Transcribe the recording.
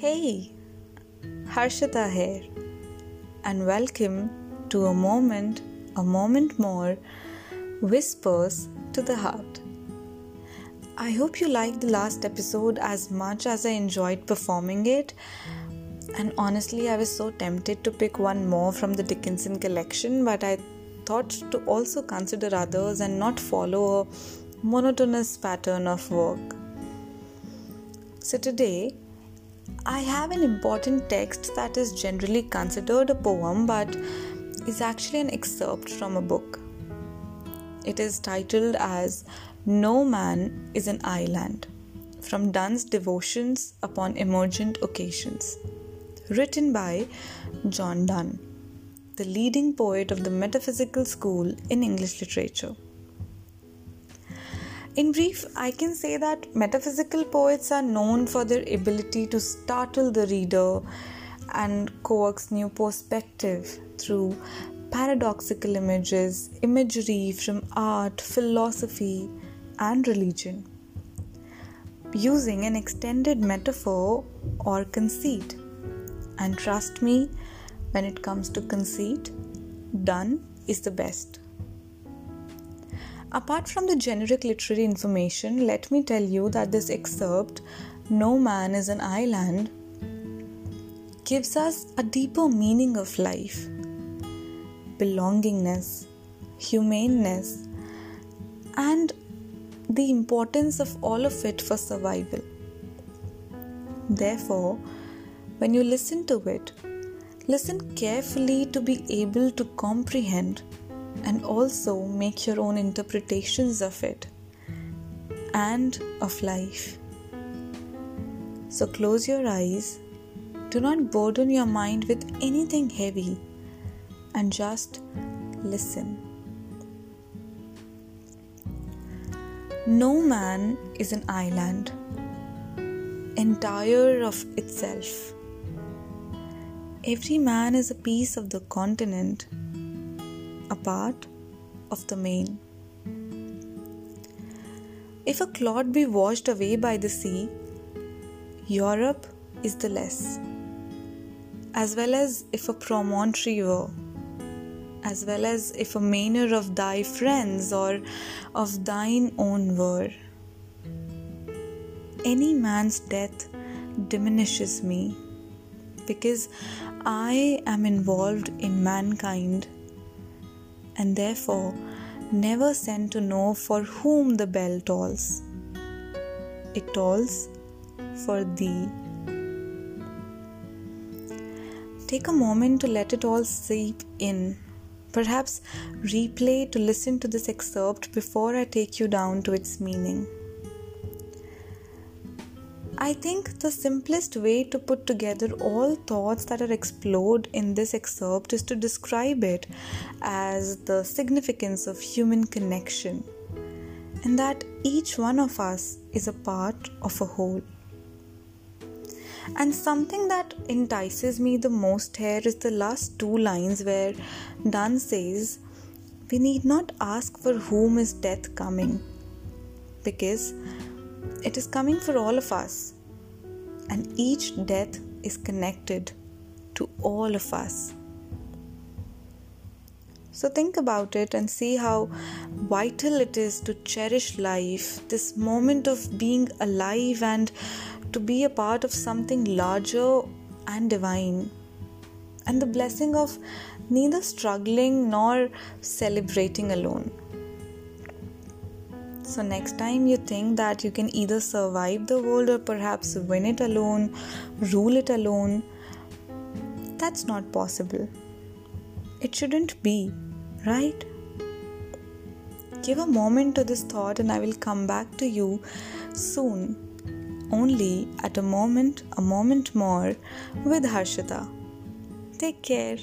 Hey, Harshita here, and welcome to a moment, a moment more whispers to the heart. I hope you liked the last episode as much as I enjoyed performing it. And honestly, I was so tempted to pick one more from the Dickinson collection, but I thought to also consider others and not follow a monotonous pattern of work. So, today I have an important text that is generally considered a poem but is actually an excerpt from a book. It is titled as No Man is an Island from Donne's Devotions upon Emergent Occasions, written by John Donne, the leading poet of the metaphysical school in English literature. In brief, I can say that metaphysical poets are known for their ability to startle the reader and coax new perspective through paradoxical images, imagery from art, philosophy, and religion, using an extended metaphor or conceit. And trust me, when it comes to conceit, Donne is the best. Apart from the generic literary information, let me tell you that this excerpt, No Man is an Island, gives us a deeper meaning of life belongingness, humaneness, and the importance of all of it for survival. Therefore, when you listen to it, listen carefully to be able to comprehend and also make your own interpretations of it and of life. So close your eyes, do not burden your mind with anything heavy, and just listen. No man is an island, entire of itself. Every man is a piece of the continent a part of the main. If a clod be washed away by the sea, Europe is the less, as well as if a promontory were, as well as if a manor of thy friends or of thine own were. Any man's death diminishes me because I am involved in mankind and therefore never sent to know for whom the bell tolls. It tolls for thee. Take a moment to let it all seep in. Perhaps replay to listen to this excerpt before I take you down to its meaning. I think the simplest way to put together all thoughts that are explored in this excerpt is to describe it as the significance of human connection and that each one of us is a part of a whole. And something that entices me the most here is the last two lines where Donne says, We need not ask for whom is death coming, because it is coming for all of us, and each death is connected to all of us. So think about it and see how vital it is to cherish life, this moment of being alive and to be a part of something larger and divine, and the blessing of neither struggling nor celebrating alone. So, next time you think that you can either survive the world or perhaps win it alone, rule it alone, that's not possible. It shouldn't be, right? Give a moment to this thought, and I will come back to you soon. Only at a moment, a moment more with Harshita. Take care.